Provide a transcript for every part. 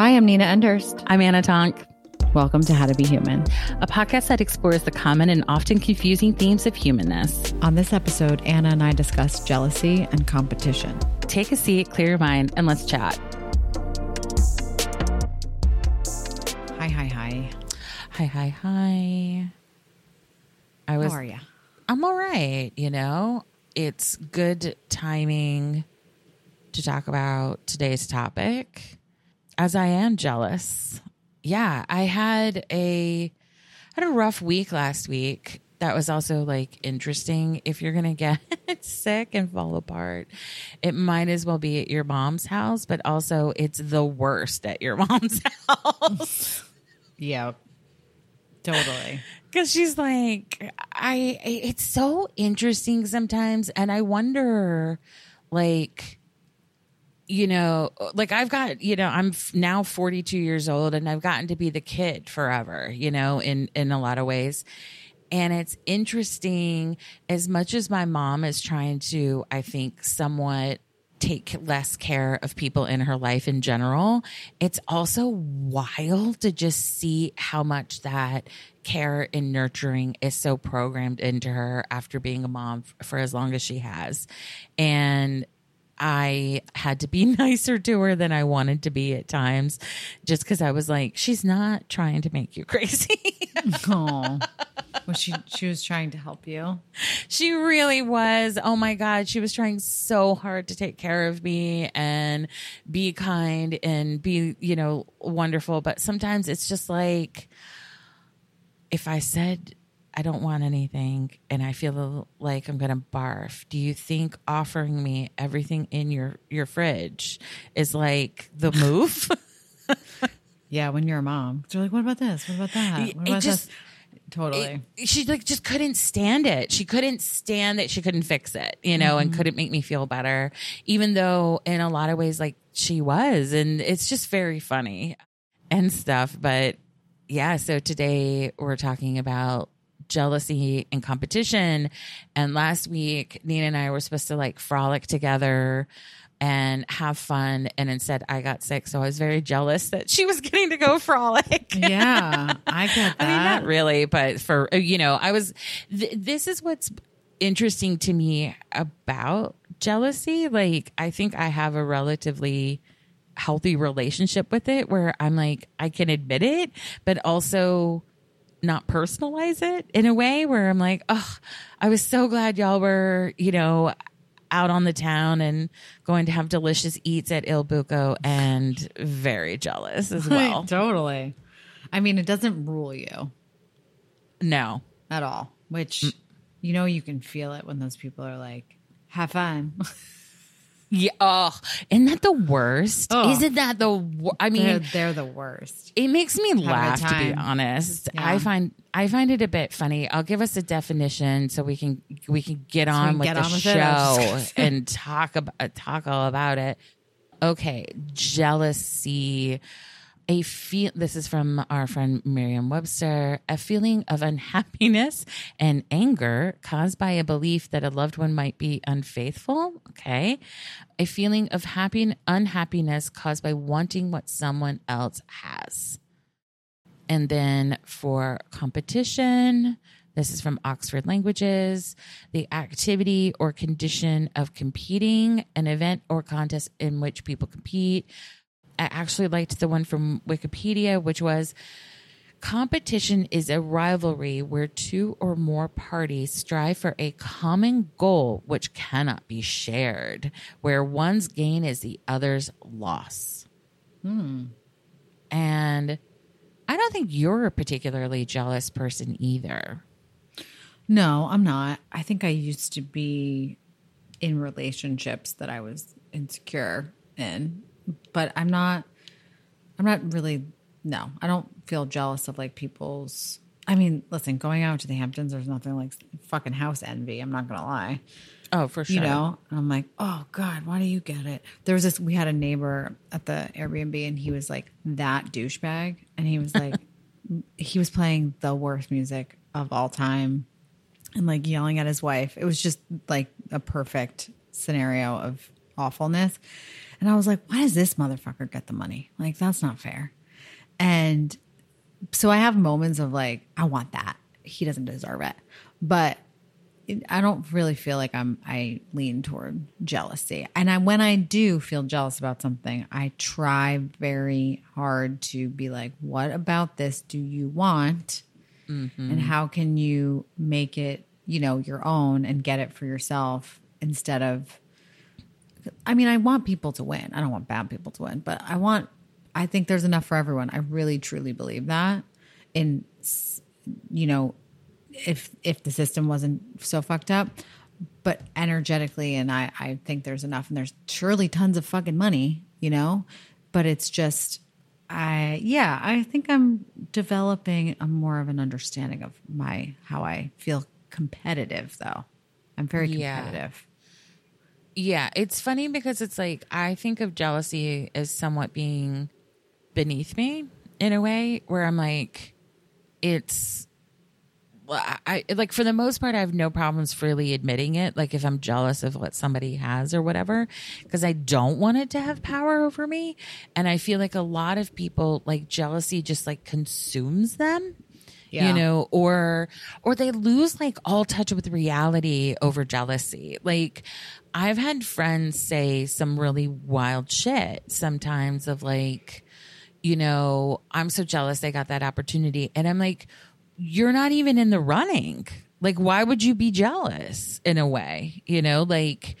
Hi, I'm Nina Enderst. I'm Anna Tonk. Welcome to How to Be Human, a podcast that explores the common and often confusing themes of humanness. On this episode, Anna and I discuss jealousy and competition. Take a seat, clear your mind, and let's chat. Hi, hi, hi. Hi, hi, hi. I was, How are you? I'm all right. You know, it's good timing to talk about today's topic as I am jealous. Yeah, I had a had a rough week last week. That was also like interesting. If you're gonna get sick and fall apart, it might as well be at your mom's house, but also it's the worst at your mom's house. yeah, totally. Because she's like, I. It's so interesting sometimes, and I wonder, like you know, like I've got, you know, I'm now 42 years old and I've gotten to be the kid forever, you know, in in a lot of ways. And it's interesting as much as my mom is trying to, I think, somewhat take less care of people in her life in general, it's also wild to just see how much that care and nurturing is so programmed into her after being a mom for as long as she has. And I had to be nicer to her than I wanted to be at times, just because I was like, she's not trying to make you crazy. oh, well, she she was trying to help you. She really was. Oh my god, she was trying so hard to take care of me and be kind and be you know wonderful. But sometimes it's just like if I said I don't want anything and I feel like I'm going to barf. Do you think offering me everything in your your fridge is like the move? yeah, when you're a mom. They're like, "What about this? What about that? What about just, this?" Totally. It, she like just couldn't stand it. She couldn't stand it. She couldn't fix it, you know, mm-hmm. and couldn't make me feel better even though in a lot of ways like she was and it's just very funny and stuff, but yeah, so today we're talking about jealousy and competition. And last week, Nina and I were supposed to like frolic together and have fun. And instead, I got sick. So I was very jealous that she was getting to go frolic. Yeah, I get that. I mean, not really, but for, you know, I was, th- this is what's interesting to me about jealousy. Like, I think I have a relatively healthy relationship with it where I'm like, I can admit it, but also, not personalize it in a way where I'm like, oh, I was so glad y'all were, you know, out on the town and going to have delicious eats at Il Buco and very jealous as well. totally. I mean, it doesn't rule you. No. At all. Which, mm. you know, you can feel it when those people are like, have fun. Yeah. Oh, isn't that the worst? Oh, isn't that the? Wor- I mean, they're, they're, the worst. It makes me Have laugh to be honest. Yeah. I find I find it a bit funny. I'll give us a definition so we can we can get so on with get the on with show and talk about uh, talk all about it. Okay, jealousy a feel this is from our friend Merriam-Webster, a feeling of unhappiness and anger caused by a belief that a loved one might be unfaithful, okay? A feeling of happy unhappiness caused by wanting what someone else has. And then for competition, this is from Oxford Languages. The activity or condition of competing, an event or contest in which people compete I actually liked the one from Wikipedia, which was competition is a rivalry where two or more parties strive for a common goal which cannot be shared, where one's gain is the other's loss. Hmm. And I don't think you're a particularly jealous person either. No, I'm not. I think I used to be in relationships that I was insecure in but I'm not. I'm not really. No, I don't feel jealous of like people's. I mean, listen, going out to the Hamptons, there's nothing like fucking house envy. I'm not gonna lie. Oh, for sure. You know, and I'm like, oh God, why do you get it? There was this. We had a neighbor at the Airbnb, and he was like that douchebag, and he was like, he was playing the worst music of all time, and like yelling at his wife. It was just like a perfect scenario of awfulness. And I was like, why does this motherfucker get the money? Like, that's not fair. And so I have moments of like, I want that. He doesn't deserve it. But I don't really feel like I'm I lean toward jealousy. And I when I do feel jealous about something, I try very hard to be like, what about this do you want? Mm-hmm. And how can you make it, you know, your own and get it for yourself instead of I mean, I want people to win. I don't want bad people to win, but I want I think there's enough for everyone. I really truly believe that. In you know, if if the system wasn't so fucked up but energetically and I, I think there's enough and there's surely tons of fucking money you know but it's just i yeah i think i'm developing a more of an understanding of my how i feel competitive though i'm very competitive yeah, yeah it's funny because it's like i think of jealousy as somewhat being beneath me in a way where i'm like it's I like for the most part, I have no problems freely admitting it. Like if I'm jealous of what somebody has or whatever, because I don't want it to have power over me. And I feel like a lot of people like jealousy just like consumes them. Yeah. you know or or they lose like all touch with reality over jealousy like i've had friends say some really wild shit sometimes of like you know i'm so jealous they got that opportunity and i'm like you're not even in the running. Like, why would you be jealous in a way? You know, like,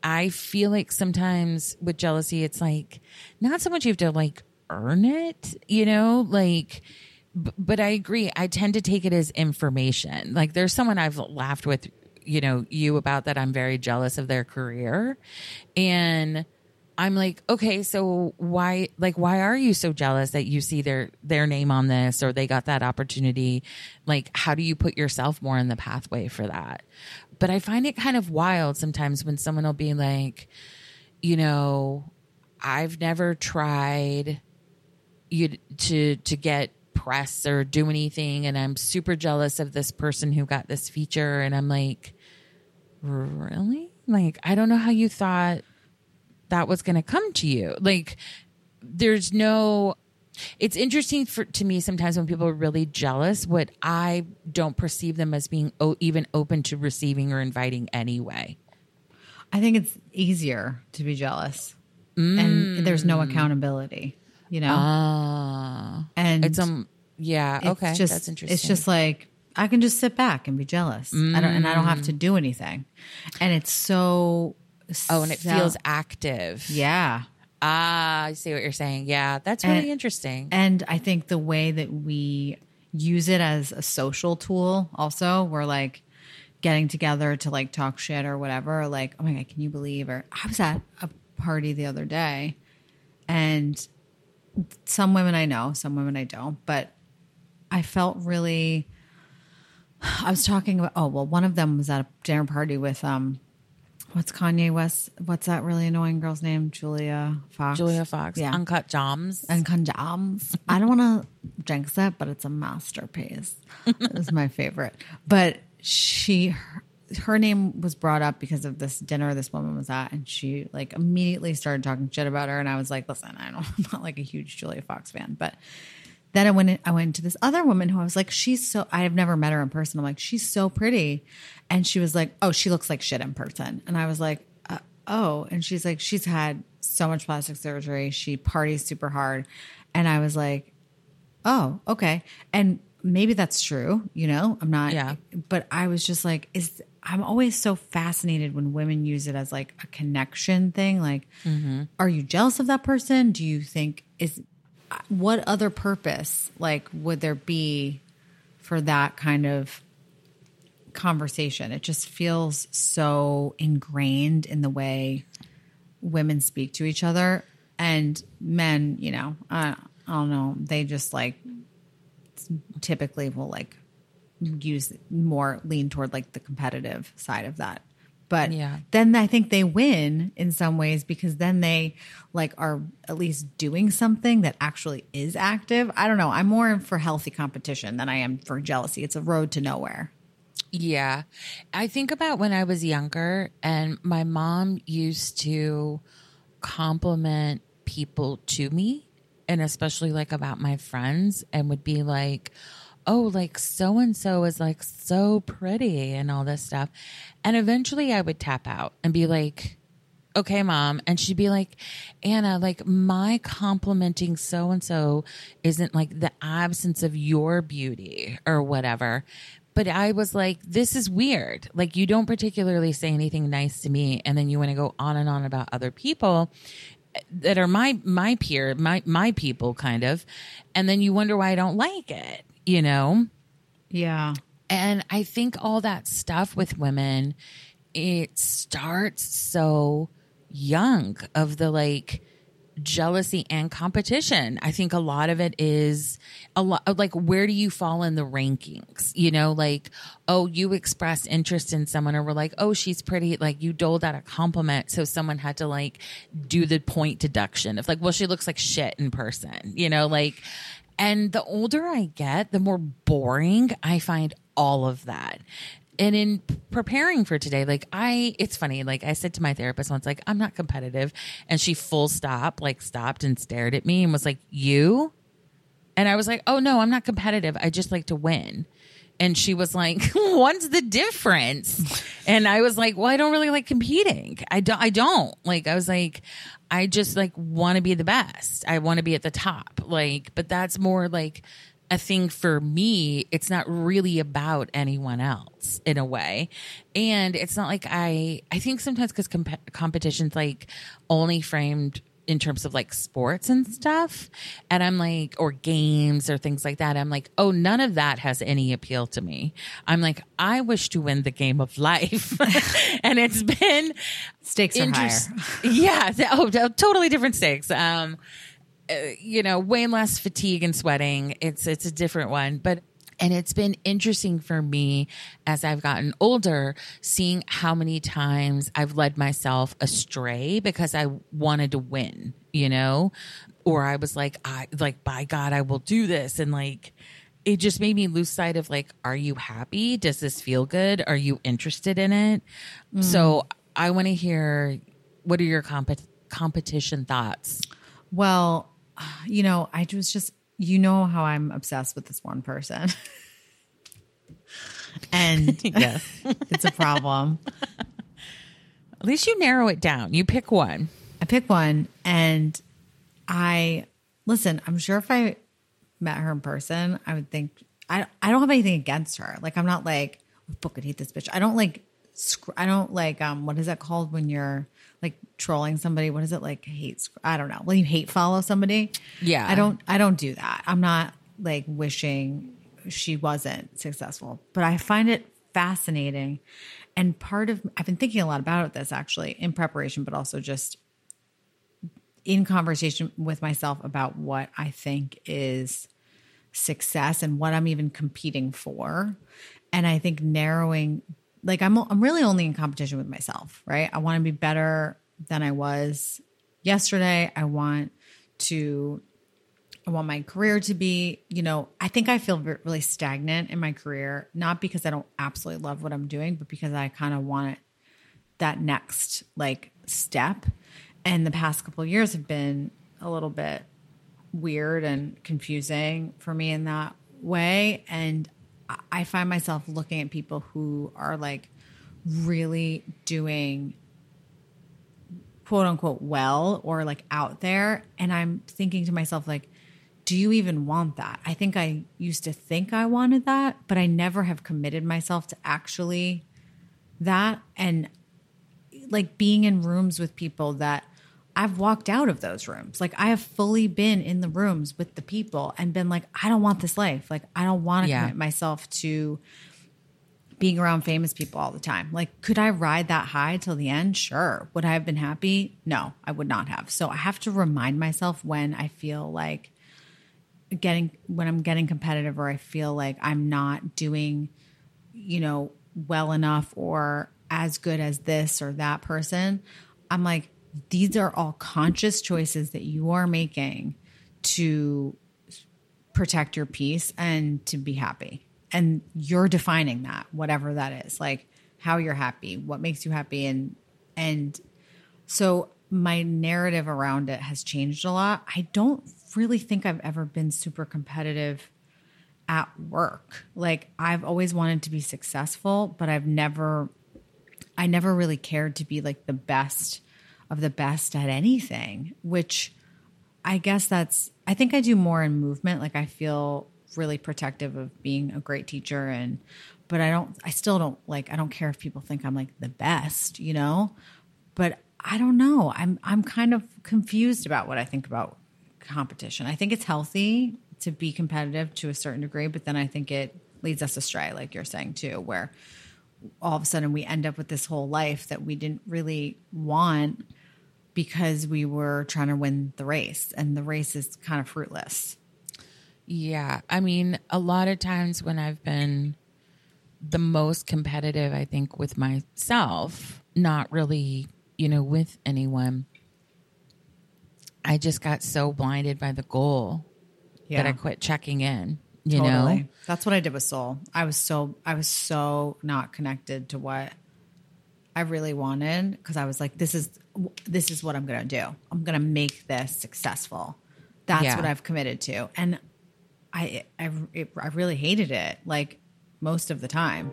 I feel like sometimes with jealousy, it's like not so much you have to like earn it, you know, like, but I agree. I tend to take it as information. Like, there's someone I've laughed with, you know, you about that I'm very jealous of their career. And, I'm like, okay, so why like why are you so jealous that you see their their name on this or they got that opportunity? Like how do you put yourself more in the pathway for that? But I find it kind of wild sometimes when someone will be like, you know, I've never tried you to to get press or do anything and I'm super jealous of this person who got this feature and I'm like, really? Like I don't know how you thought that was going to come to you. Like, there's no. It's interesting for to me sometimes when people are really jealous. What I don't perceive them as being o- even open to receiving or inviting anyway. I think it's easier to be jealous, mm. and there's no accountability. You know, uh, and it's um, yeah, okay, just, that's interesting. It's just like I can just sit back and be jealous. Mm. I don't, and I don't have to do anything. And it's so Oh, and it so, feels active. Yeah. Ah, I see what you're saying. Yeah, that's really and, interesting. And I think the way that we use it as a social tool also, we're like getting together to like talk shit or whatever, like, oh my God, can you believe? Or I was at a party the other day and some women I know, some women I don't, but I felt really I was talking about oh well one of them was at a dinner party with um What's Kanye West? What's that really annoying girl's name? Julia Fox. Julia Fox. Yeah. Uncut Gems. Uncut Gems. I don't want to jinx it, but it's a masterpiece. it's my favorite. But she, her, her name was brought up because of this dinner this woman was at, and she like immediately started talking shit about her. And I was like, listen, I don't, I'm not like a huge Julia Fox fan, but then I went in, I went to this other woman who I was like, she's so I have never met her in person. I'm like, she's so pretty. And she was like, oh, she looks like shit in person. And I was like, uh, oh. And she's like, she's had so much plastic surgery. She parties super hard. And I was like, oh, okay. And maybe that's true, you know? I'm not Yeah. But I was just like, is I'm always so fascinated when women use it as like a connection thing. Like, mm-hmm. are you jealous of that person? Do you think is what other purpose like would there be for that kind of conversation? It just feels so ingrained in the way women speak to each other and men, you know, I, I don't know, they just like typically will like use more lean toward like the competitive side of that but yeah. then I think they win in some ways because then they like are at least doing something that actually is active. I don't know. I'm more for healthy competition than I am for jealousy. It's a road to nowhere. Yeah. I think about when I was younger and my mom used to compliment people to me and especially like about my friends and would be like, oh, like so and so is like so pretty and all this stuff. And eventually I would tap out and be like, okay, mom. And she'd be like, Anna, like my complimenting so and so isn't like the absence of your beauty or whatever. But I was like, this is weird. Like, you don't particularly say anything nice to me, and then you want to go on and on about other people that are my my peer, my my people kind of. And then you wonder why I don't like it, you know? Yeah. And I think all that stuff with women it starts so young of the like jealousy and competition. I think a lot of it is a lot like where do you fall in the rankings? You know, like, oh, you express interest in someone or we're like, oh, she's pretty, like you doled out a compliment. So someone had to like do the point deduction of like, well, she looks like shit in person, you know, like and the older I get, the more boring I find all of that and in preparing for today, like I, it's funny. Like I said to my therapist once, like I'm not competitive, and she full stop, like stopped and stared at me and was like, "You," and I was like, "Oh no, I'm not competitive. I just like to win." And she was like, "What's the difference?" And I was like, "Well, I don't really like competing. I don't. I don't like." I was like, "I just like want to be the best. I want to be at the top. Like, but that's more like." a thing for me. It's not really about anyone else in a way. And it's not like I, I think sometimes because comp- competition's like only framed in terms of like sports and stuff. And I'm like, or games or things like that. I'm like, oh, none of that has any appeal to me. I'm like, I wish to win the game of life. and it's been stakes are higher. yeah. Oh, totally different stakes. Um, uh, you know, way less fatigue and sweating. It's it's a different one, but and it's been interesting for me as I've gotten older, seeing how many times I've led myself astray because I wanted to win, you know, or I was like, I like, by God, I will do this, and like. It just made me lose sight of like, are you happy? Does this feel good? Are you interested in it? Mm. So I want to hear what are your comp- competition thoughts? Well, you know, I was just, you know, how I'm obsessed with this one person. and yes, it's a problem. At least you narrow it down. You pick one. I pick one and I listen, I'm sure if I met her in person, I would think I I don't have anything against her. Like I'm not like book could hate this bitch. I don't like I don't like um what is that called when you're like trolling somebody. What is it like? Hate? I don't know. When you hate follow somebody. Yeah. I don't. I don't do that. I'm not like wishing she wasn't successful, but I find it fascinating. And part of I've been thinking a lot about this actually in preparation, but also just in conversation with myself about what I think is success and what I'm even competing for. And I think narrowing like I'm I'm really only in competition with myself, right? I want to be better than I was yesterday. I want to I want my career to be, you know, I think I feel really stagnant in my career, not because I don't absolutely love what I'm doing, but because I kind of want that next like step. And the past couple years have been a little bit weird and confusing for me in that way. And I find myself looking at people who are like really doing quote unquote well or like out there. And I'm thinking to myself, like, do you even want that? I think I used to think I wanted that, but I never have committed myself to actually that. And like being in rooms with people that I've walked out of those rooms. Like I have fully been in the rooms with the people and been like, I don't want this life. Like I don't want to yeah. commit myself to being around famous people all the time. Like, could I ride that high till the end? Sure. Would I have been happy? No, I would not have. So I have to remind myself when I feel like getting when I'm getting competitive or I feel like I'm not doing, you know, well enough or as good as this or that person. I'm like, these are all conscious choices that you are making to protect your peace and to be happy. And you're defining that, whatever that is, like how you're happy, what makes you happy. And, and so my narrative around it has changed a lot. I don't really think I've ever been super competitive at work. Like I've always wanted to be successful, but I've never I never really cared to be like the best of the best at anything, which I guess that's I think I do more in movement. Like I feel really protective of being a great teacher and but I don't I still don't like I don't care if people think I'm like the best, you know? But I don't know. I'm I'm kind of confused about what I think about competition. I think it's healthy to be competitive to a certain degree, but then I think it leads us astray, like you're saying too, where all of a sudden we end up with this whole life that we didn't really want because we were trying to win the race and the race is kind of fruitless. Yeah. I mean, a lot of times when I've been the most competitive, I think, with myself, not really, you know, with anyone, I just got so blinded by the goal yeah. that I quit checking in. You totally. know, that's what I did with Soul. I was so I was so not connected to what I really wanted because I was like, this is this is what I'm gonna do. I'm gonna make this successful. That's yeah. what I've committed to, and I I it, I really hated it like most of the time.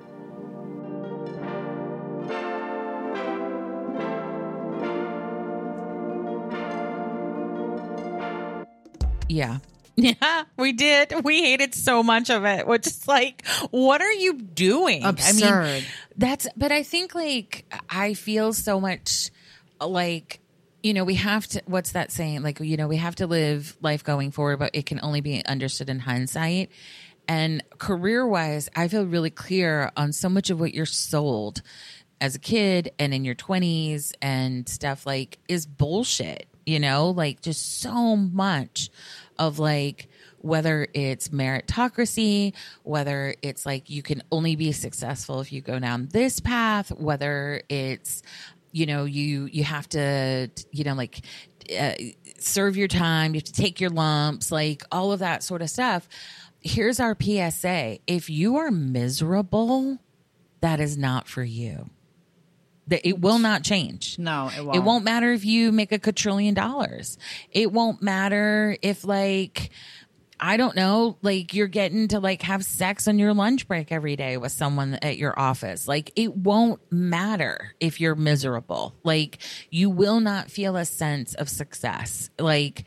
Yeah. Yeah, we did. We hated so much of it, which is like, what are you doing? Absurd. I mean, that's, but I think like, I feel so much like, you know, we have to, what's that saying? Like, you know, we have to live life going forward, but it can only be understood in hindsight. And career wise, I feel really clear on so much of what you're sold as a kid and in your 20s and stuff like is bullshit, you know, like just so much of like whether it's meritocracy, whether it's like you can only be successful if you go down this path, whether it's you know you you have to you know like uh, serve your time, you have to take your lumps, like all of that sort of stuff. Here's our PSA: if you are miserable, that is not for you that it will not change. No, it won't. It won't matter if you make a quadrillion dollars. It won't matter if like I don't know, like you're getting to like have sex on your lunch break every day with someone at your office. Like it won't matter if you're miserable. Like you will not feel a sense of success. Like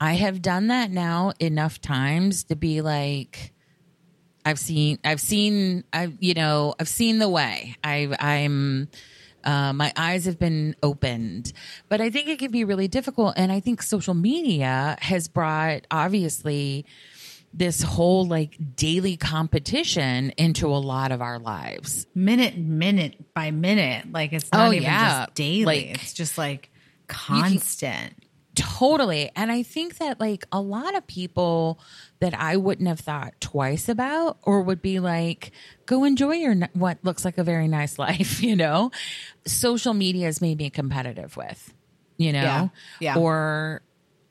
I have done that now enough times to be like I've seen I've seen I you know, I've seen the way. I I'm uh, my eyes have been opened. But I think it can be really difficult. And I think social media has brought, obviously, this whole like daily competition into a lot of our lives. Minute, minute by minute. Like it's not oh, even yeah. just daily. Like, it's just like constant. Totally. And I think that like a lot of people that I wouldn't have thought twice about or would be like, go enjoy your, what looks like a very nice life, you know? Social media has made me competitive with, you know? Yeah. yeah. Or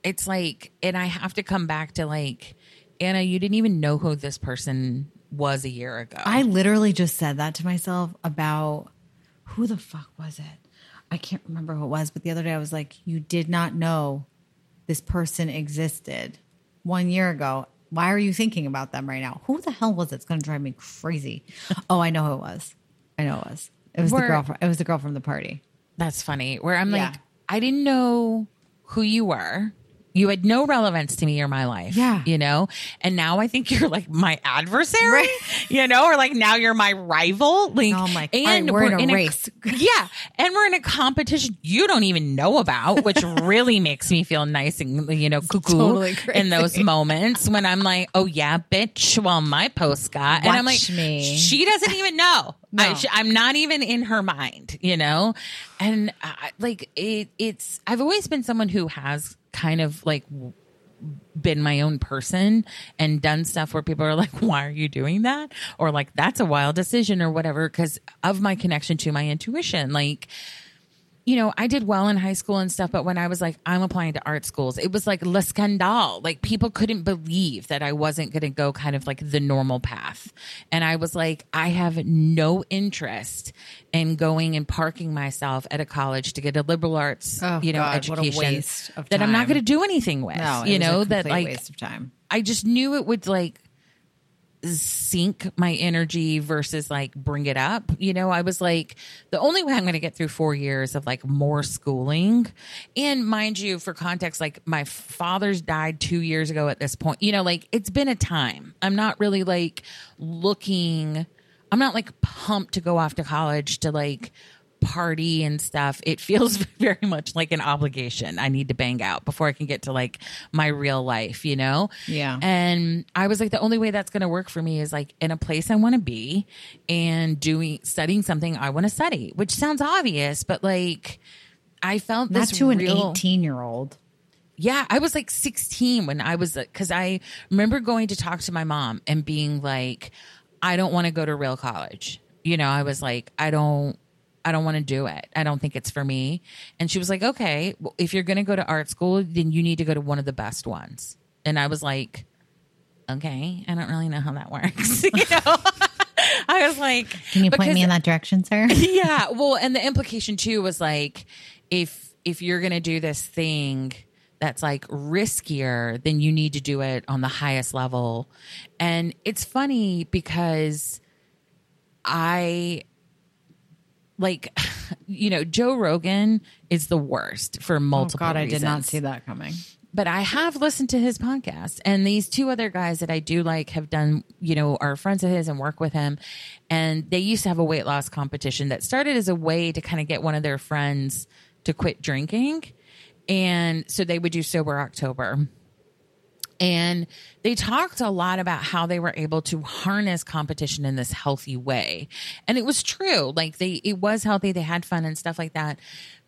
it's like, and I have to come back to like, Anna, you didn't even know who this person was a year ago. I literally just said that to myself about who the fuck was it? I can't remember who it was, but the other day I was like, you did not know this person existed one year ago. Why are you thinking about them right now? Who the hell was it? It's going to drive me crazy. oh, I know who it was. I know it was. It was the girl. From, it was the girl from the party. That's funny. Where I'm yeah. like, I didn't know who you were. You had no relevance to me or my life. Yeah. You know? And now I think you're like my adversary, right. you know, or like now you're my rival. Like, oh my, and we're, we're in a race. A, yeah. And we're in a competition you don't even know about, which really makes me feel nice and, you know, cuckoo totally in those moments when I'm like, oh yeah, bitch. Well, my post got, Watch and I'm like, me. she doesn't even know. No. I, am not even in her mind, you know? And uh, like, it, it's, I've always been someone who has kind of like been my own person and done stuff where people are like, why are you doing that? Or like, that's a wild decision or whatever, because of my connection to my intuition. Like, you know, I did well in high school and stuff, but when I was like, I'm applying to art schools, it was like le scandale. Like people couldn't believe that I wasn't going to go kind of like the normal path. And I was like, I have no interest in going and parking myself at a college to get a liberal arts, oh, you know, God, education that I'm not going to do anything with. No, you know, that like waste of time. I just knew it would like sink my energy versus like bring it up. You know, I was like, the only way I'm going to get through four years of like more schooling. And mind you, for context, like my father's died two years ago at this point. You know, like it's been a time. I'm not really like looking, I'm not like pumped to go off to college to like party and stuff, it feels very much like an obligation I need to bang out before I can get to like my real life, you know? Yeah. And I was like, the only way that's going to work for me is like in a place I want to be and doing, studying something I want to study, which sounds obvious, but like I felt Not this to real, an 18 year old. Yeah, I was like 16 when I was, uh, because I remember going to talk to my mom and being like, I don't want to go to real college. You know, I was like, I don't, I don't want to do it. I don't think it's for me. And she was like, okay, well, if you're going to go to art school, then you need to go to one of the best ones. And I was like, okay, I don't really know how that works. you know? I was like, can you point me in that direction, sir? yeah. Well, and the implication too was like, if, if you're going to do this thing, that's like riskier, then you need to do it on the highest level. And it's funny because I like you know joe rogan is the worst for multiple oh god reasons. i did not see that coming. But i have listened to his podcast and these two other guys that i do like have done you know are friends of his and work with him. And they used to have a weight loss competition that started as a way to kind of get one of their friends to quit drinking. And so they would do sober october and they talked a lot about how they were able to harness competition in this healthy way. And it was true. Like they, it was healthy. They had fun and stuff like that.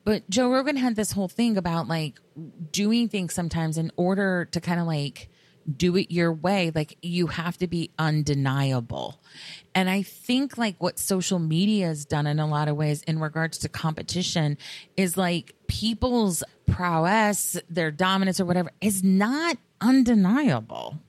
But Joe Rogan had this whole thing about like doing things sometimes in order to kind of like do it your way. Like you have to be undeniable. And I think like what social media has done in a lot of ways in regards to competition is like people's prowess, their dominance or whatever is not undeniable.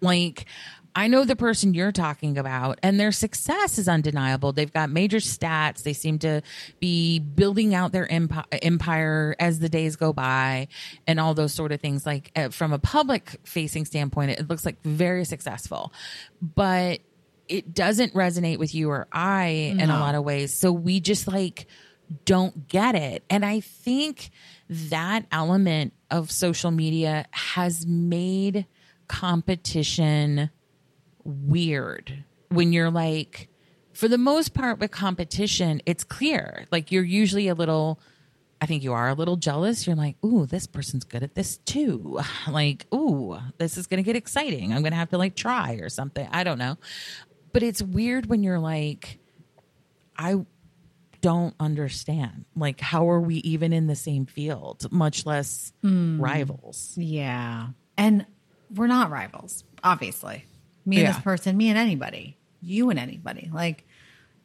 Like, I know the person you're talking about, and their success is undeniable. They've got major stats. They seem to be building out their empire as the days go by, and all those sort of things. Like, from a public facing standpoint, it looks like very successful. But it doesn't resonate with you or I no. in a lot of ways. So we just like don't get it. And I think that element of social media has made competition weird. When you're like for the most part with competition it's clear. Like you're usually a little i think you are a little jealous. You're like ooh this person's good at this too. Like ooh this is gonna get exciting. I'm gonna have to like try or something. I don't know. But it's weird when you're like i don't understand. Like, how are we even in the same field, much less mm. rivals? Yeah. And we're not rivals, obviously. Me and yeah. this person, me and anybody, you and anybody. Like,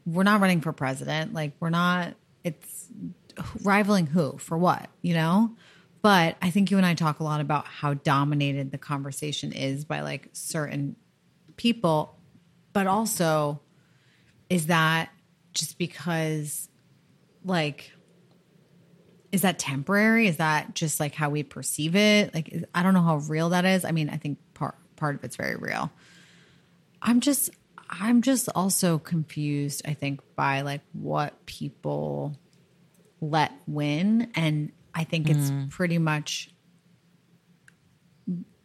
we're not running for president. Like, we're not, it's rivaling who for what, you know? But I think you and I talk a lot about how dominated the conversation is by like certain people, but also is that just because like is that temporary? Is that just like how we perceive it? Like i don't know how real that is. I mean i think part part of it's very real. I'm just i'm just also confused i think by like what people let win. And i think it's mm. pretty much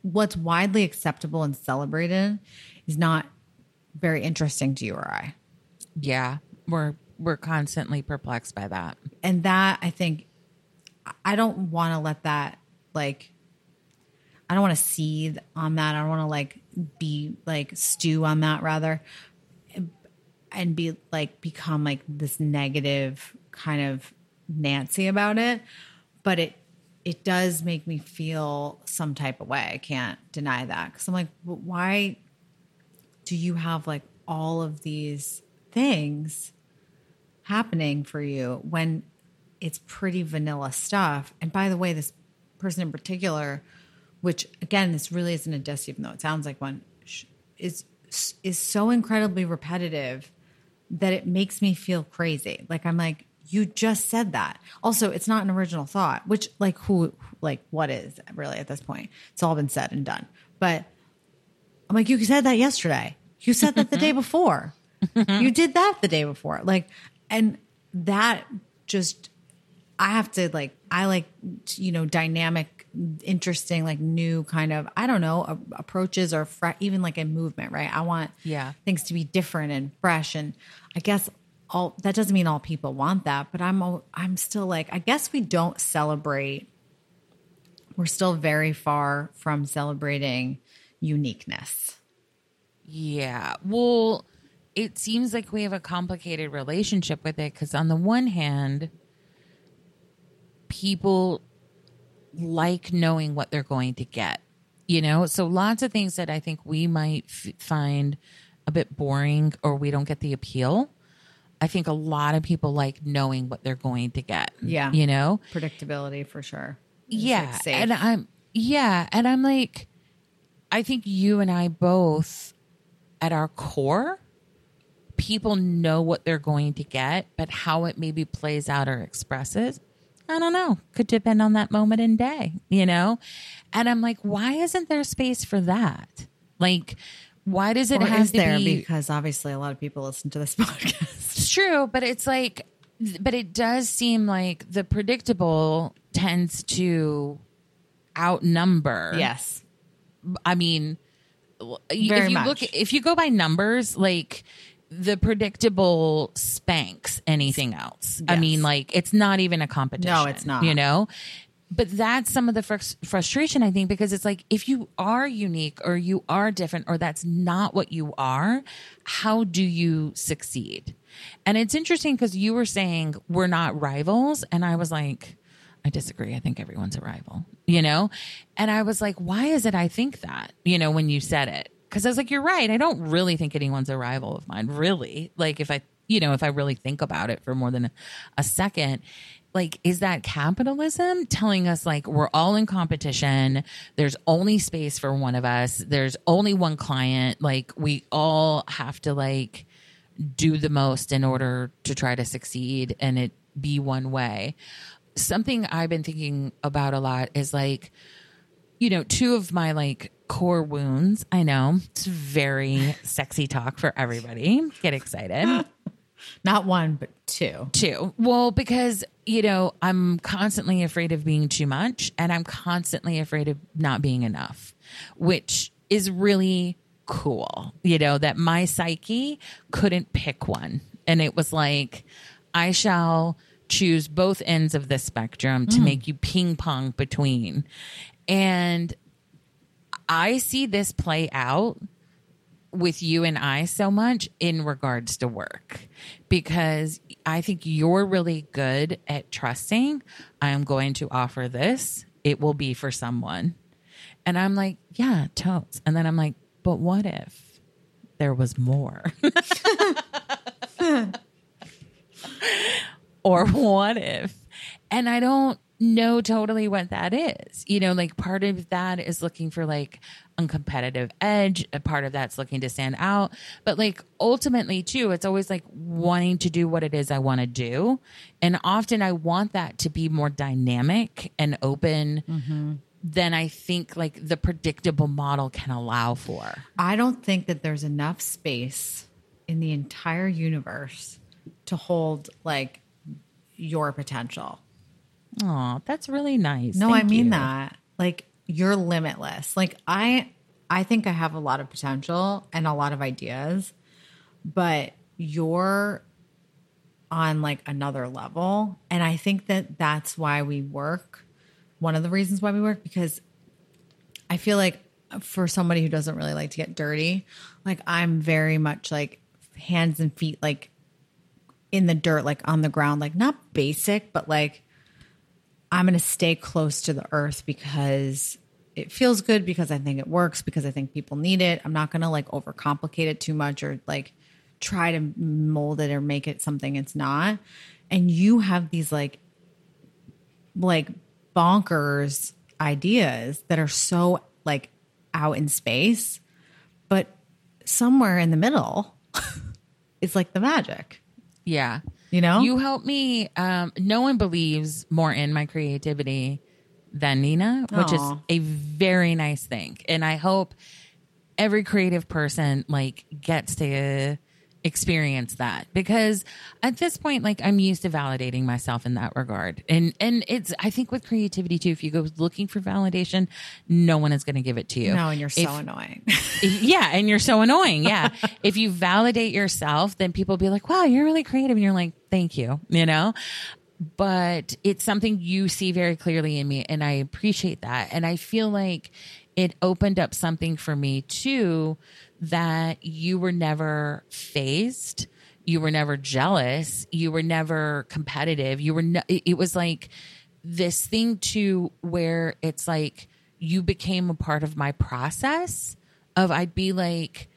what's widely acceptable and celebrated is not very interesting to you or i. Yeah we're we're constantly perplexed by that. And that I think I don't want to let that like I don't want to seethe on that. I don't want to like be like stew on that rather and be like become like this negative kind of Nancy about it. But it it does make me feel some type of way. I can't deny that because I'm like, why do you have like all of these things happening for you when it's pretty vanilla stuff. And by the way, this person in particular, which again, this really isn't a diss, even though it sounds like one, is is so incredibly repetitive that it makes me feel crazy. Like I'm like, you just said that. Also, it's not an original thought, which like who like what is really at this point? It's all been said and done. But I'm like, you said that yesterday. You said that the day mm-hmm. before. you did that the day before. Like, and that just I have to like I like you know dynamic, interesting, like new kind of I don't know approaches or fre- even like a movement, right? I want yeah things to be different and fresh, and I guess all that doesn't mean all people want that, but I'm I'm still like I guess we don't celebrate. We're still very far from celebrating uniqueness. Yeah, well, it seems like we have a complicated relationship with it because on the one hand people like knowing what they're going to get, you know? So lots of things that I think we might f- find a bit boring or we don't get the appeal. I think a lot of people like knowing what they're going to get. Yeah. You know? Predictability for sure. It's yeah. Like and I'm, yeah. And I'm like, I think you and I both, at our core, people know what they're going to get, but how it maybe plays out or expresses I don't know. Could depend on that moment in day, you know? And I'm like, why isn't there space for that? Like, why does it or have to there be? Because obviously a lot of people listen to this podcast. It's true, but it's like, but it does seem like the predictable tends to outnumber. Yes. I mean, Very if you much. look, if you go by numbers, like the predictable spanks anything else. Yes. I mean, like it's not even a competition. No, it's not. You know, but that's some of the fr- frustration I think because it's like if you are unique or you are different or that's not what you are, how do you succeed? And it's interesting because you were saying we're not rivals, and I was like. I disagree. I think everyone's a rival, you know? And I was like, why is it I think that, you know, when you said it? Because I was like, you're right. I don't really think anyone's a rival of mine, really. Like, if I, you know, if I really think about it for more than a, a second, like, is that capitalism telling us like we're all in competition? There's only space for one of us. There's only one client. Like, we all have to like do the most in order to try to succeed and it be one way. Something I've been thinking about a lot is like, you know, two of my like core wounds. I know it's very sexy talk for everybody. Get excited. Not one, but two. Two. Well, because, you know, I'm constantly afraid of being too much and I'm constantly afraid of not being enough, which is really cool. You know, that my psyche couldn't pick one. And it was like, I shall choose both ends of the spectrum to mm. make you ping pong between. And I see this play out with you and I so much in regards to work because I think you're really good at trusting. I'm going to offer this, it will be for someone. And I'm like, yeah, totes. And then I'm like, but what if there was more? or what if? And I don't know totally what that is. You know, like part of that is looking for like a competitive edge, a part of that's looking to stand out. But like ultimately, too, it's always like wanting to do what it is I want to do. And often I want that to be more dynamic and open. Mm-hmm. Than I think like the predictable model can allow for. I don't think that there's enough space in the entire universe to hold like your potential. Oh, that's really nice. No, Thank I mean you. that. Like you're limitless. Like I I think I have a lot of potential and a lot of ideas, but you're on like another level and I think that that's why we work. One of the reasons why we work because I feel like for somebody who doesn't really like to get dirty, like I'm very much like hands and feet like in the dirt like on the ground like not basic but like I'm going to stay close to the earth because it feels good because I think it works because I think people need it. I'm not going to like overcomplicate it too much or like try to mold it or make it something it's not. And you have these like like bonkers ideas that are so like out in space, but somewhere in the middle is like the magic. Yeah. You know? You help me. Um, no one believes more in my creativity than Nina, which Aww. is a very nice thing. And I hope every creative person like gets to experience that because at this point like i'm used to validating myself in that regard. And and it's i think with creativity too if you go looking for validation no one is going to give it to you. No and you're so if, annoying. Yeah and you're so annoying yeah. If you validate yourself then people be like wow you're really creative and you're like thank you you know? But it's something you see very clearly in me and i appreciate that. And i feel like it opened up something for me too that you were never fazed you were never jealous you were never competitive you were it was like this thing to where it's like you became a part of my process of I'd be like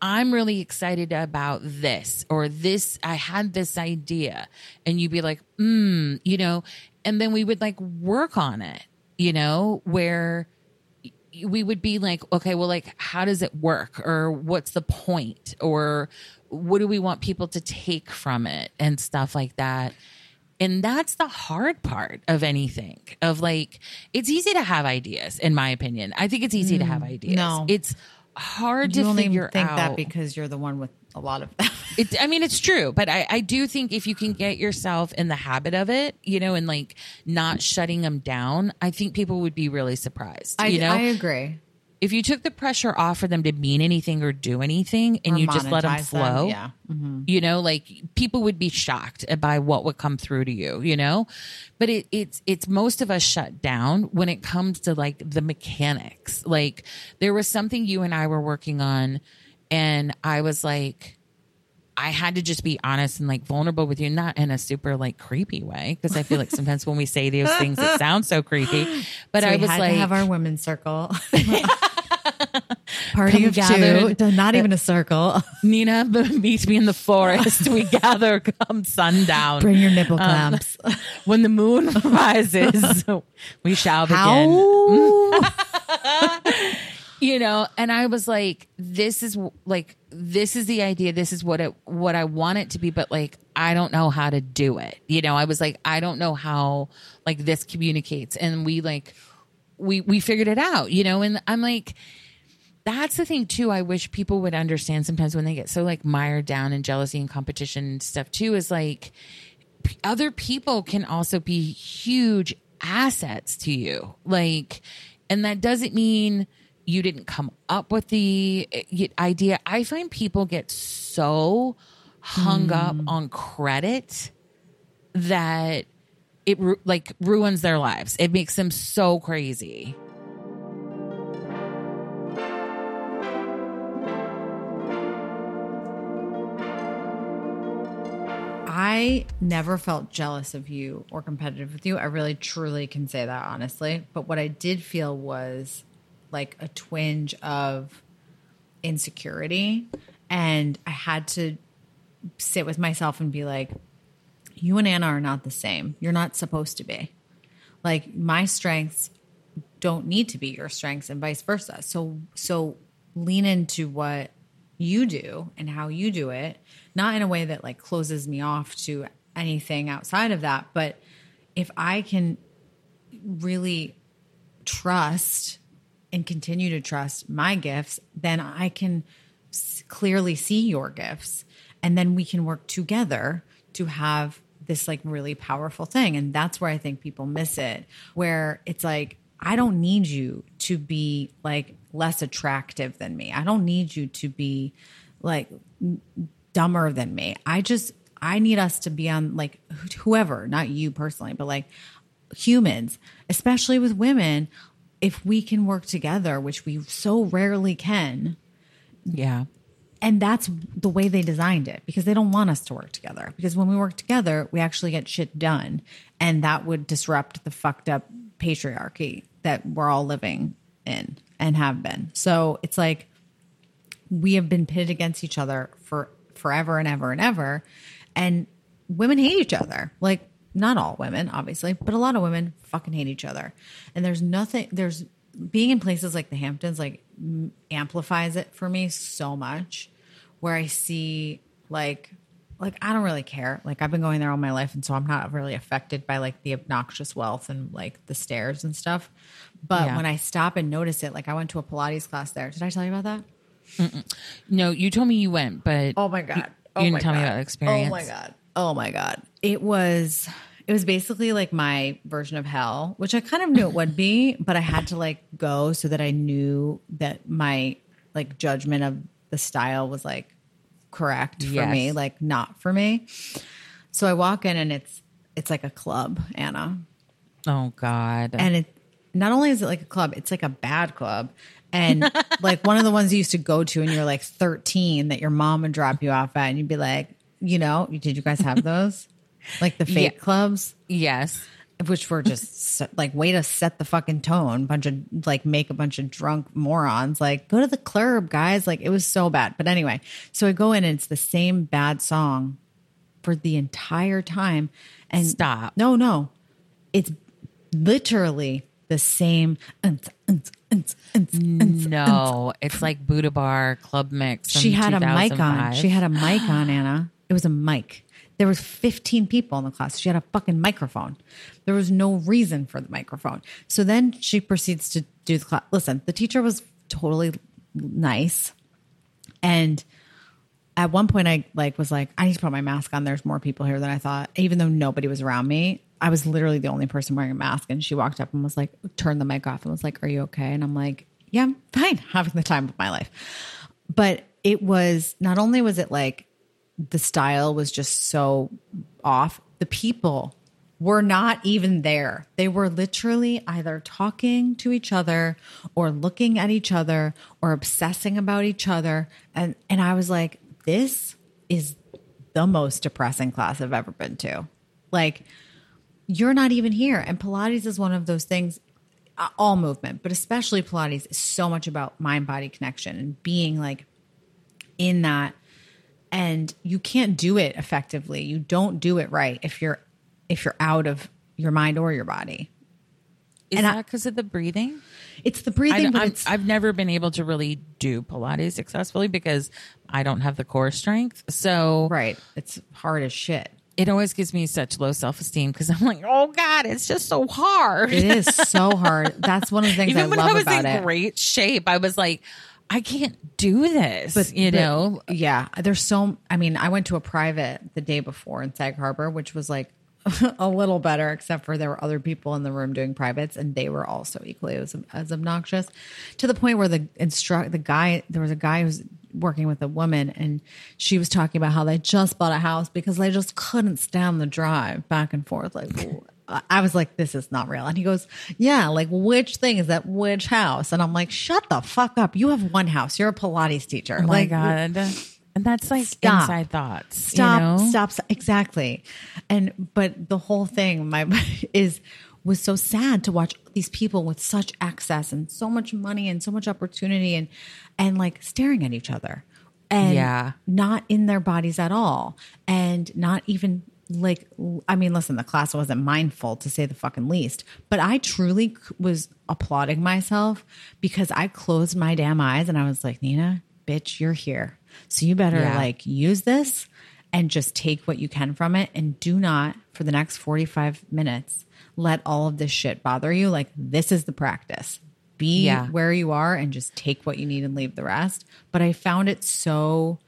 I'm really excited about this or this I had this idea. And you'd be like mm you know? And then we would like work on it you know? Where we would be like, okay, well, like, how does it work? Or what's the point? Or what do we want people to take from it and stuff like that? And that's the hard part of anything. Of like, it's easy to have ideas, in my opinion. I think it's easy mm, to have mm, ideas. No, it's hard you to only figure think out that because you're the one with a lot of that. it, I mean, it's true, but I, I do think if you can get yourself in the habit of it, you know, and like not shutting them down, I think people would be really surprised. I, you know, I agree. If you took the pressure off for them to mean anything or do anything, and or you just let them flow, them, yeah, mm-hmm. you know, like people would be shocked by what would come through to you, you know. But it, it's it's most of us shut down when it comes to like the mechanics. Like there was something you and I were working on and I was like, I had to just be honest and like vulnerable with you, not in a super like creepy way, because I feel like sometimes when we say those things, it sounds so creepy. But so I was like, have our women's circle. Party of gathered. two, not even a circle. Nina meets me in the forest. We gather come sundown. Bring your nipple um, clamps. Um, when the moon rises, we shall begin. You know and i was like this is like this is the idea. This is what it what i want it to be but like i don't know how to do it. You know i was like i don't know how like this communicates. And we like we we figured it out you know and i'm like that's the thing too i wish people would understand sometimes when they get so like mired down in jealousy and competition and stuff too is like other people can also be huge assets to you. Like and that doesn't mean you didn't come up with the eh, idea. I find people get so hung mm. up on credit that it like ruins their lives. It makes them so crazy. I never felt jealous of you or competitive with you. I really truly can say that honestly. But what I did feel was like a twinge of insecurity. And I had to sit with myself and be like, you and Anna are not the same. You're not supposed to be. Like my strengths don't need to be your strengths and vice versa. So so lean into what you do and how you do it, not in a way that like closes me off to anything outside of that, but if I can really trust and continue to trust my gifts, then I can clearly see your gifts. And then we can work together to have this like really powerful thing. And that's where I think people miss it, where it's like, I don't need you to be like less attractive than me. I don't need you to be like dumber than me. I just, I need us to be on like whoever, not you personally, but like humans, especially with women, if we can work together, which we so rarely can. Yeah. And that's the way they designed it because they don't want us to work together. Because when we work together, we actually get shit done. And that would disrupt the fucked up patriarchy that we're all living in and have been. So it's like we have been pitted against each other for forever and ever and ever. And women hate each other. Like not all women, obviously, but a lot of women fucking hate each other. And there's nothing, there's being in places like the Hamptons, like amplifies it for me so much where I see like, like I don't really care. Like I've been going there all my life, and so I'm not really affected by like the obnoxious wealth and like the stares and stuff. But yeah. when I stop and notice it, like I went to a Pilates class there. Did I tell you about that? Mm-mm. No, you told me you went, but oh my god, you, oh didn't tell god. me about the experience. Oh my god, oh my god, it was it was basically like my version of hell, which I kind of knew it would be, but I had to like go so that I knew that my like judgment of the style was like correct for yes. me, like not for me. So I walk in and it's it's like a club, Anna. Oh God. And it not only is it like a club, it's like a bad club and like one of the ones you used to go to and you're like 13 that your mom would drop you off at and you'd be like you know did you guys have those like the fake yeah. clubs? Yes. Which were just like way to set the fucking tone. Bunch of like make a bunch of drunk morons. Like go to the club guys. Like it was so bad. But anyway so i go in and it's the same bad song for the entire time. And stop. no no. It's literally the same. No, it's like Buddha Bar Club Mix. She had a mic on. She had a mic on, Anna. It was a mic. There was 15 people in the class. She had a fucking microphone. There was no reason for the microphone. So then she proceeds to do the class. Listen, the teacher was totally nice. And at one point I like was like, I need to put my mask on. There's more people here than I thought, even though nobody was around me. I was literally the only person wearing a mask. And she walked up and was like, turned the mic off and was like, Are you okay? And I'm like, Yeah, I'm fine, having the time of my life. But it was not only was it like the style was just so off, the people were not even there. They were literally either talking to each other or looking at each other or obsessing about each other. And and I was like, this is the most depressing class I've ever been to. Like you're not even here. And Pilates is one of those things, uh, all movement, but especially Pilates is so much about mind body connection and being like in that. And you can't do it effectively. You don't do it right if you're if you're out of your mind or your body. Is and that because of the breathing? It's the breathing, I, but I've, I've never been able to really do Pilates successfully because I don't have the core strength. So right, it's hard as shit it always gives me such low self esteem because I'm like, oh God, it's just so hard. It is so hard. That's one of the things Even I love about it. when I was in it. great shape, I was like, I can't do this. But you but, know, yeah. There's so. I mean, I went to a private the day before in Sag Harbor, which was like a little better, except for there were other people in the room doing privates, and they were also equally as, as obnoxious, to the point where the instruct the guy there was a guy who was working with a woman, and she was talking about how they just bought a house because they just couldn't stand the drive back and forth. Like, I was like, this is not real. And he goes, yeah, like which thing is that which house? And I'm like, shut the fuck up. You have one house. You're a Pilates teacher. Oh my like, God. And that's like stop. inside thoughts. Stop, you know? stop, stop. Exactly. And, but the whole thing, my, is, was so sad to watch these people with such access and so much money and so much opportunity and and like staring at each other and yeah. not in their bodies at all and not even like I mean listen the class wasn't mindful to say the fucking least but I truly was applauding myself because I closed my damn eyes and I was like Nina bitch you're here so you better yeah. like use this and just take what you can from it and do not for the next 45 minutes let all of this shit bother you. Like, this is the practice. Be yeah. where you are and just take what you need and leave the rest. But I found it so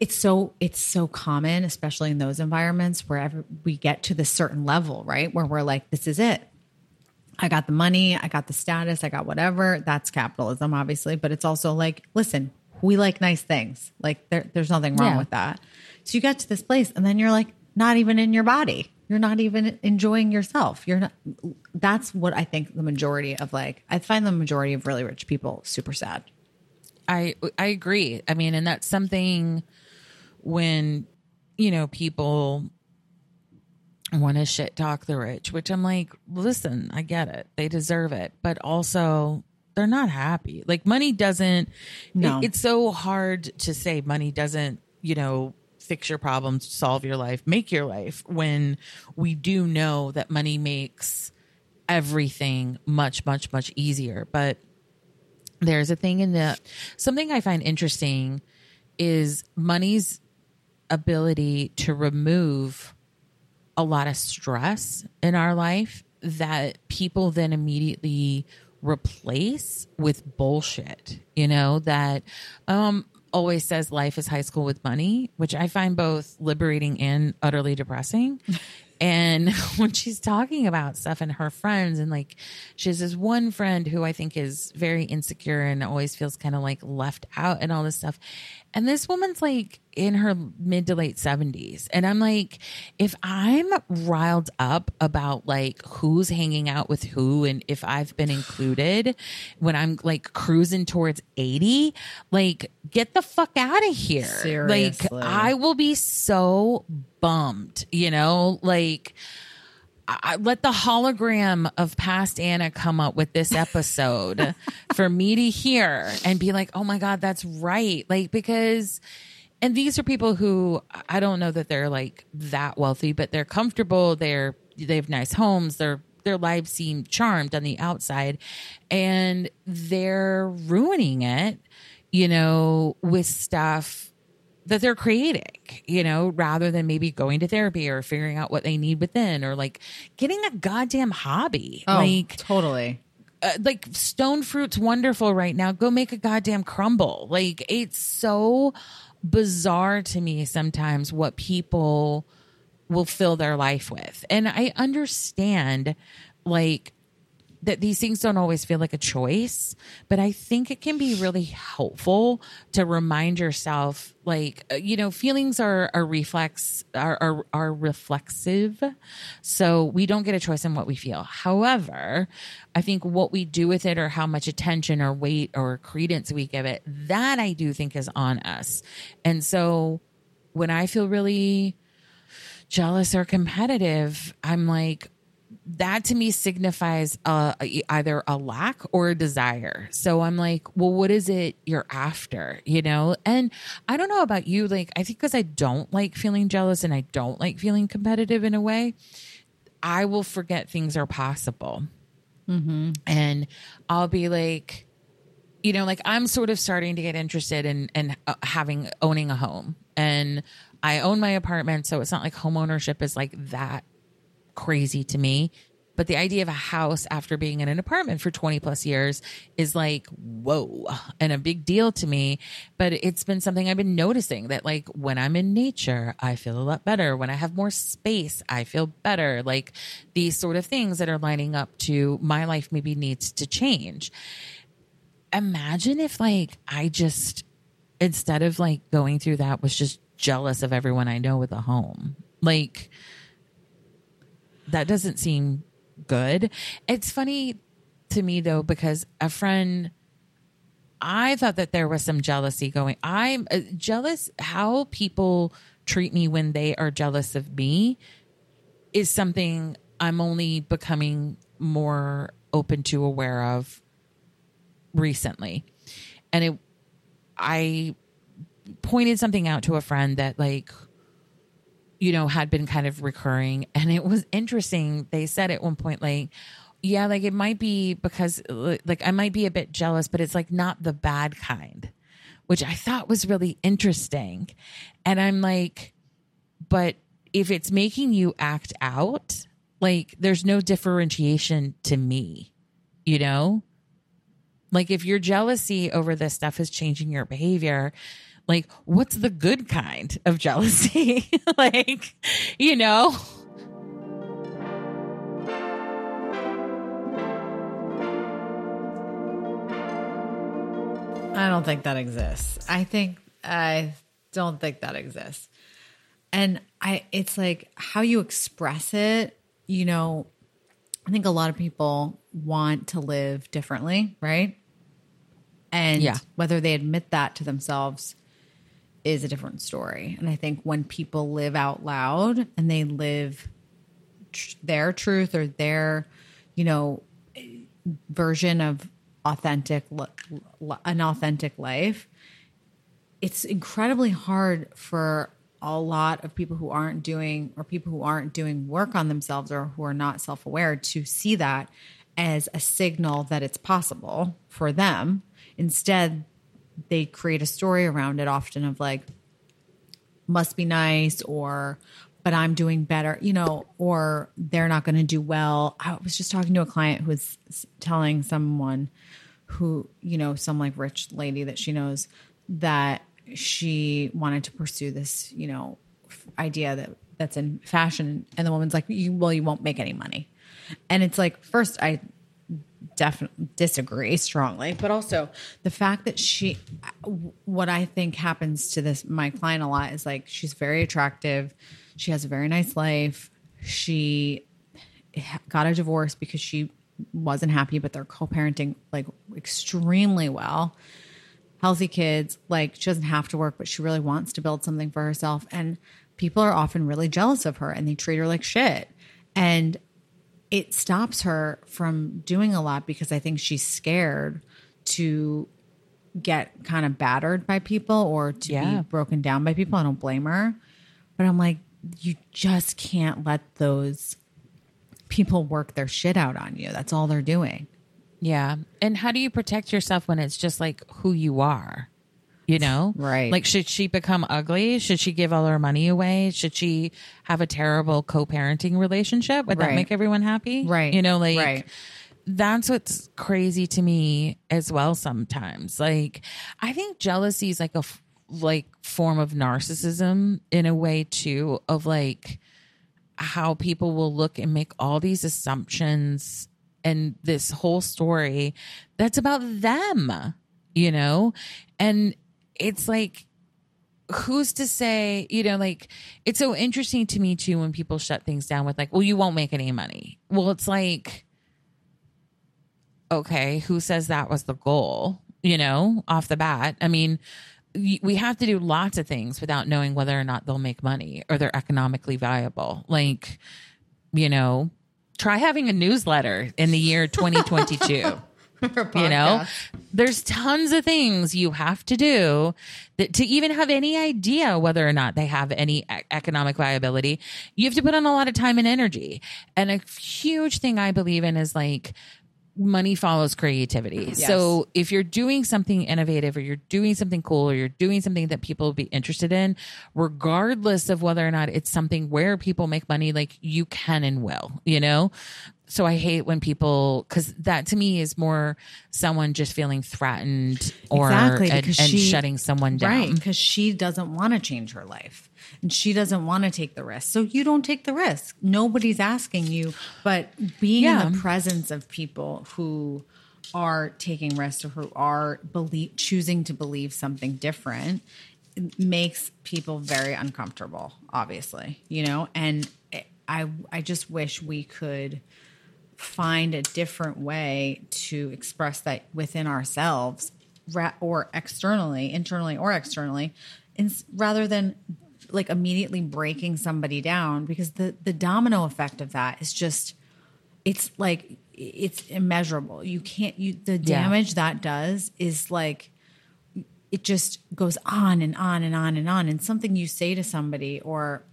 it's so it's so common especially in those environments wherever we get to this certain level right where we're like this is it i got the money i got the status i got whatever that's capitalism obviously but it's also like listen we like nice things like there, there's nothing wrong yeah. with that so you get to this place and then you're like not even in your body you're not even enjoying yourself. You're not. That's what I think the majority of like. I find the majority of really rich people super sad. I I agree. I mean, and that's something when you know people want to shit talk the rich, which I'm like, listen, I get it. They deserve it. But also they're not happy. Like money doesn't no. It, it's so hard to say money doesn't, you know, fix your problems, solve your life, make your life when we do know that money makes everything much, much, much easier. But there's a thing in the something I find interesting is money's ability to remove a lot of stress in our life that people then immediately replace with bullshit, you know, that um always says life is high school with money, which I find both liberating and utterly depressing. And when she's talking about stuff and her friends, and like she has this one friend who I think is very insecure and always feels kind of like left out and all this stuff. And this woman's like in her mid to late 70s. And I'm like, if I'm riled up about like who's hanging out with who and if I've been included when I'm like cruising towards 80, like get the fuck out of here. Seriously. Like I will be so bummed, you know? Like, I, let the hologram of past Anna come up with this episode for me to hear and be like, oh my God, that's right. Like, because, and these are people who I don't know that they're like that wealthy, but they're comfortable. They're, they have nice homes. Their their lives seem charmed on the outside and they're ruining it, you know, with stuff that they're creating, you know, rather than maybe going to therapy or figuring out what they need within or like getting a goddamn hobby. Oh, like totally. Uh, like stone fruit's wonderful right now. Go make a goddamn crumble. Like it's so bizarre to me sometimes what people will fill their life with. And I understand like that these things don't always feel like a choice, but I think it can be really helpful to remind yourself like uh, you know feelings are are reflex are, are are reflexive. So we don't get a choice in what we feel. However, I think what we do with it or how much attention or weight or credence we give it, that I do think is on us. And so when I feel really jealous or competitive, I'm like, that to me signifies uh, either a lack or a desire. So I'm like, well, what is it you're after? You know? And I don't know about you. Like, I think because I don't like feeling jealous and I don't like feeling competitive in a way, I will forget things are possible. Mm-hmm. And I'll be like, you know, like I'm sort of starting to get interested in, in uh, having, owning a home. And I own my apartment. So it's not like home ownership is like that crazy to me. But the idea of a house after being in an apartment for 20 plus years is like, whoa, and a big deal to me. But it's been something I've been noticing that, like, when I'm in nature, I feel a lot better. When I have more space, I feel better. Like, these sort of things that are lining up to my life maybe needs to change. Imagine if, like, I just, instead of like going through that, was just jealous of everyone I know with a home. Like, that doesn't seem good. It's funny to me though because a friend I thought that there was some jealousy going. I'm uh, jealous how people treat me when they are jealous of me is something I'm only becoming more open to aware of recently. And it I pointed something out to a friend that like you know, had been kind of recurring. And it was interesting. They said at one point, like, yeah, like it might be because, like, I might be a bit jealous, but it's like not the bad kind, which I thought was really interesting. And I'm like, but if it's making you act out, like, there's no differentiation to me, you know? Like, if your jealousy over this stuff is changing your behavior, like, what's the good kind of jealousy? like, you know? I don't think that exists. I think I don't think that exists. And I it's like how you express it, you know, I think a lot of people want to live differently, right? And yeah. whether they admit that to themselves is a different story. And I think when people live out loud and they live tr- their truth or their, you know, version of authentic, an authentic life, it's incredibly hard for a lot of people who aren't doing or people who aren't doing work on themselves or who are not self-aware to see that as a signal that it's possible for them instead they create a story around it often of like must be nice or but I'm doing better, you know, or they're not going to do well. I was just talking to a client who was telling someone who, you know, some like rich lady that she knows that she wanted to pursue this, you know, idea that that's in fashion and the woman's like, you, well, you won't make any money. And it's like, first, I definitely disagree strongly, but also the fact that she, uh, what I think happens to this, my client a lot is like, she's very attractive. She has a very nice life. She got a divorce because she wasn't happy, but they're co parenting like extremely well healthy kids. Like she doesn't have to work, but she really wants to build something for herself. And people are often really jealous of her and they treat her like shit. And it stops her from doing a lot because I think she's scared to get kind of battered by people or to yeah. be broken down by people. I don't blame her. But I'm like, you just can't let those people work their shit out on you. That's all they're doing. Yeah. And how do you protect yourself when it's just like who you are? You know? Right. Like, should she become ugly? Should she give all her money away? Should she have a terrible co parenting relationship? Would right. that make everyone happy? Right. You know, like, right. that's what's crazy to me as well sometimes. Like, I think jealousy is like a like form of narcissism in a way too of like how people will look and make all these assumptions and this whole story that's about them, you know? And it's like, who's to say, you know, like, it's so interesting to me too when people shut things down with, like, well, you won't make any money. Well, it's like, okay, who says that was the goal, you know, off the bat? I mean, we have to do lots of things without knowing whether or not they'll make money or they're economically viable. Like, you know, try having a newsletter in the year 2022. you know, there's tons of things you have to do that to even have any idea whether or not they have any economic viability. You have to put on a lot of time and energy. And a huge thing I believe in is like money follows creativity. Yes. So if you're doing something innovative or you're doing something cool or you're doing something that people will be interested in, regardless of whether or not it's something where people make money, like you can and will, you know? so I hate when people because that to me is more someone just feeling threatened or exactly, and, and she, shutting someone down, right? Because she doesn't want to change her life and she doesn't want to take the risk. So you don't take the risk. Nobody's asking you, but being yeah. in the presence of people who are taking risks or who are believe choosing to believe something different makes people very uncomfortable obviously you know and i i just wish we could find a different way to express that within ourselves or externally, internally or externally, rather than like immediately breaking somebody down because the the domino effect of that is just it's like it's immeasurable. You can't you the damage yeah. that does is like it just goes on and on and on and on and something you say to somebody or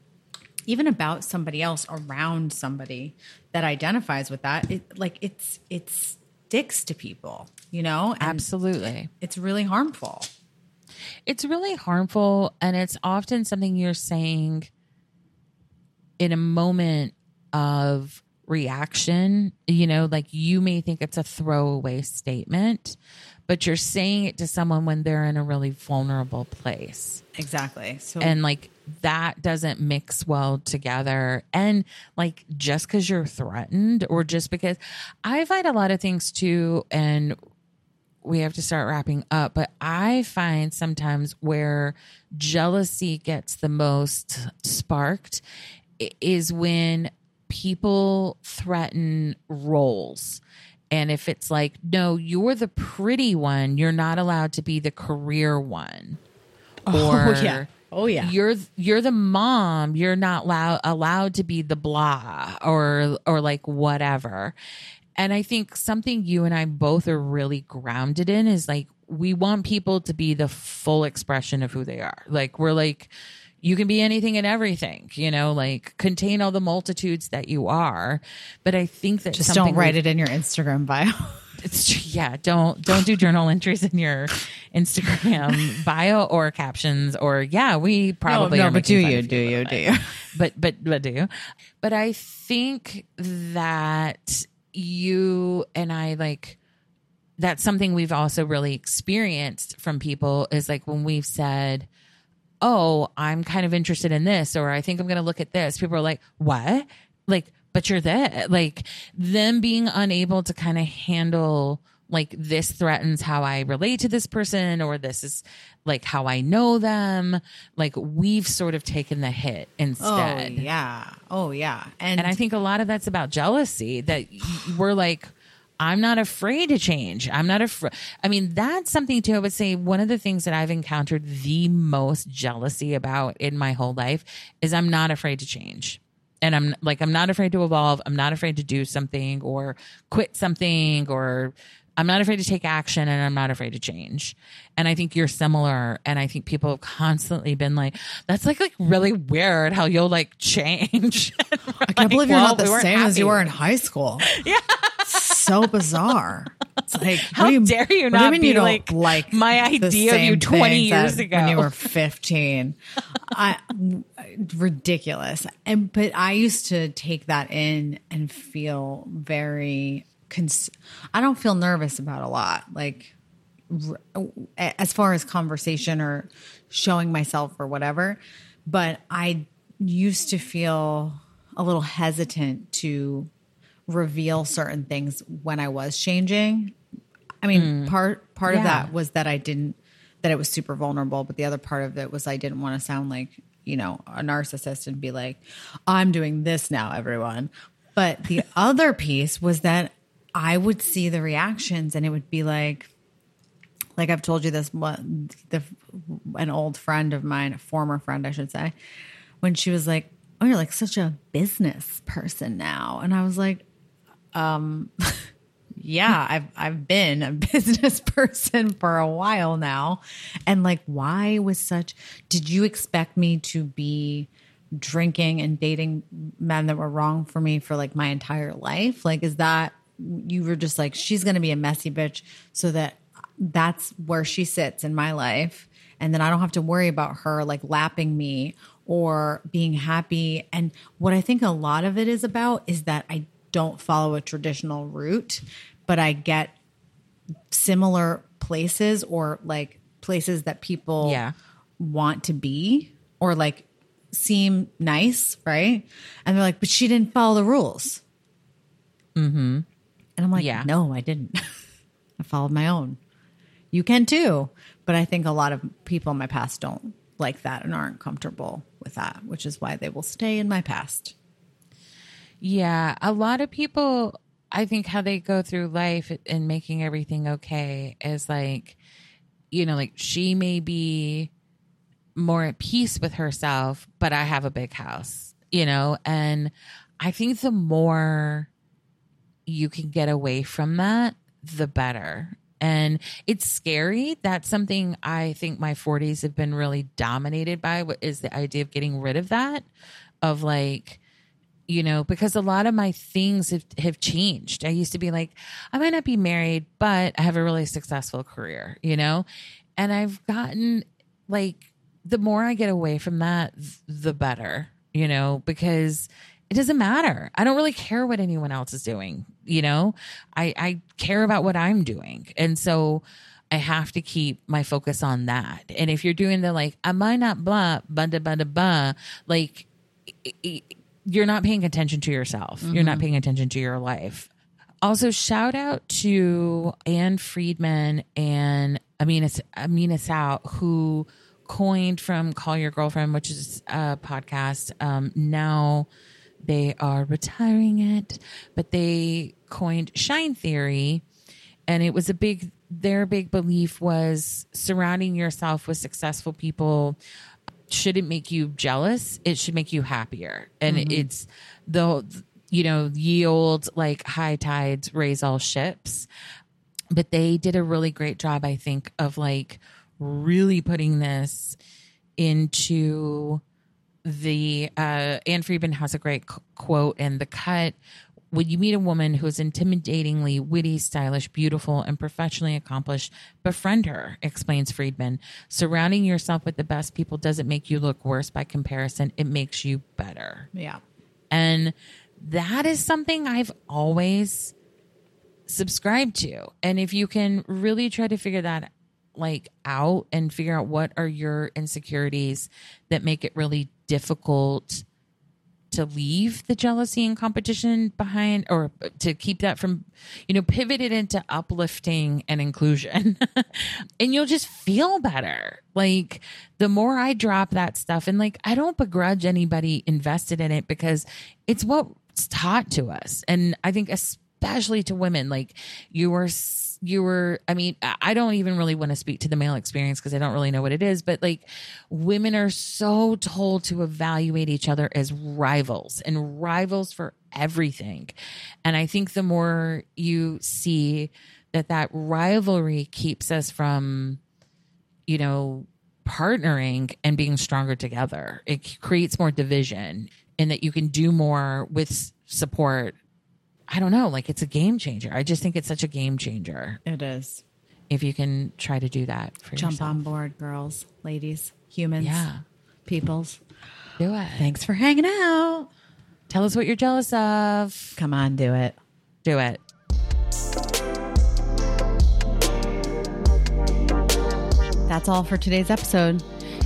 even about somebody else around somebody that identifies with that it like it's it sticks to people you know and absolutely it's really harmful it's really harmful and it's often something you're saying in a moment of reaction you know like you may think it's a throwaway statement but you're saying it to someone when they're in a really vulnerable place. Exactly. So and like that doesn't mix well together. And like just because you're threatened or just because I find a lot of things too, and we have to start wrapping up, but I find sometimes where jealousy gets the most sparked is when people threaten roles and if it's like, no, you're the pretty one, you're not allowed to be the career one. Oh, or oh, yeah. Oh yeah. You're you're the mom, you're not allowed allowed to be the blah or or like whatever. And I think something you and I both are really grounded in is like we want people to be the full expression of who they are. Like we're like you can be anything and everything, you know, like contain all the multitudes that you are. But I think that just don't write it in your Instagram bio. It's yeah. Don't don't do journal entries in your Instagram bio or captions or yeah. We probably no, no but do you do you do you? But but but do you? But I think that you and I like that's something we've also really experienced from people is like when we've said oh, I'm kind of interested in this, or I think I'm going to look at this. People are like, what? Like, but you're that. Like, them being unable to kind of handle, like, this threatens how I relate to this person, or this is like how I know them. Like, we've sort of taken the hit instead. Oh, yeah. Oh, yeah. And, and I think a lot of that's about jealousy that we're like, I'm not afraid to change. I'm not afraid. I mean, that's something too. I would say one of the things that I've encountered the most jealousy about in my whole life is I'm not afraid to change. And I'm like, I'm not afraid to evolve. I'm not afraid to do something or quit something or I'm not afraid to take action and I'm not afraid to change. And I think you're similar. And I think people have constantly been like, that's like, like really weird how you'll like change. I can't like, believe you're well, not the we same happy. as you were in high school. Yeah so bizarre. It's like, how you, dare you not you be you like, like my idea of you 20 years ago when you were 15? I, ridiculous. And, but I used to take that in and feel very, cons- I don't feel nervous about a lot. Like, as far as conversation or showing myself or whatever, but I used to feel a little hesitant to reveal certain things when I was changing. I mean, mm. part part yeah. of that was that I didn't that it was super vulnerable, but the other part of it was I didn't want to sound like, you know, a narcissist and be like, I'm doing this now, everyone. But the other piece was that I would see the reactions and it would be like like I've told you this one the an old friend of mine, a former friend I should say, when she was like, "Oh, you're like such a business person now." And I was like, um, yeah, I've I've been a business person for a while now, and like, why was such? Did you expect me to be drinking and dating men that were wrong for me for like my entire life? Like, is that you were just like she's going to be a messy bitch, so that that's where she sits in my life, and then I don't have to worry about her like lapping me or being happy. And what I think a lot of it is about is that I don't follow a traditional route, but I get similar places or like places that people yeah. want to be or like seem nice, right? And they're like, but she didn't follow the rules. Mm-hmm. And I'm like, yeah. no, I didn't. I followed my own. You can too. But I think a lot of people in my past don't like that and aren't comfortable with that, which is why they will stay in my past. Yeah, a lot of people, I think, how they go through life and making everything okay is like, you know, like she may be more at peace with herself, but I have a big house, you know, and I think the more you can get away from that, the better. And it's scary. That's something I think my 40s have been really dominated by is the idea of getting rid of that, of like, you know, because a lot of my things have, have changed. I used to be like, I might not be married, but I have a really successful career, you know? And I've gotten like, the more I get away from that, the better, you know, because it doesn't matter. I don't really care what anyone else is doing, you know? I, I care about what I'm doing. And so, I have to keep my focus on that. And if you're doing the like, am I might not blah, blah, blah, blah, blah, like, you're not paying attention to yourself. Mm-hmm. You're not mm-hmm. paying attention to your life. Also, shout out to Ann Friedman and Amina, Amina Sow, who coined from Call Your Girlfriend, which is a podcast. Um, now they are retiring it, but they coined Shine Theory. And it was a big, their big belief was surrounding yourself with successful people shouldn't make you jealous. It should make you happier. And mm-hmm. it's the, you know, yield like high tides raise all ships. But they did a really great job, I think, of like really putting this into the uh, Ann Friedman has a great c- quote in the cut. When you meet a woman who is intimidatingly witty, stylish, beautiful, and professionally accomplished, befriend her, explains Friedman. Surrounding yourself with the best people doesn't make you look worse by comparison, it makes you better. Yeah. And that is something I've always subscribed to. And if you can really try to figure that like out and figure out what are your insecurities that make it really difficult to leave the jealousy and competition behind or to keep that from you know pivot it into uplifting and inclusion. And you'll just feel better. Like the more i drop that stuff and like i don't begrudge anybody invested in it because it's what's taught to us. And i think especially to women like you you were i mean i don't even really want to speak to the male experience because i don't really know what it is but like women are so told to evaluate each other as rivals and rivals for everything. And i think the more you see that that rivalry keeps us from you know partnering and being stronger together it creates more division and that you can do more with support I don't know, like it's a game changer. I just think it's such a game changer. It is. If you can try to do that for Jump yourself. on board, girls, ladies, humans, yeah. peoples. Do it. Thanks for hanging out. Tell us what you're jealous of. Come on, do it. Do it. That's all for today's episode.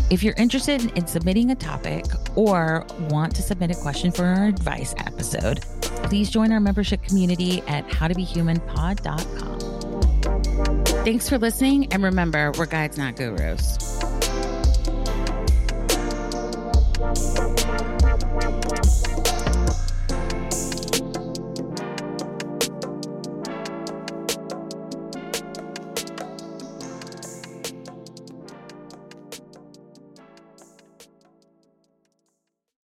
If you're interested in submitting a topic or want to submit a question for our advice episode, Please join our membership community at howtobehumanpod.com. Thanks for listening, and remember, we're guides, not gurus.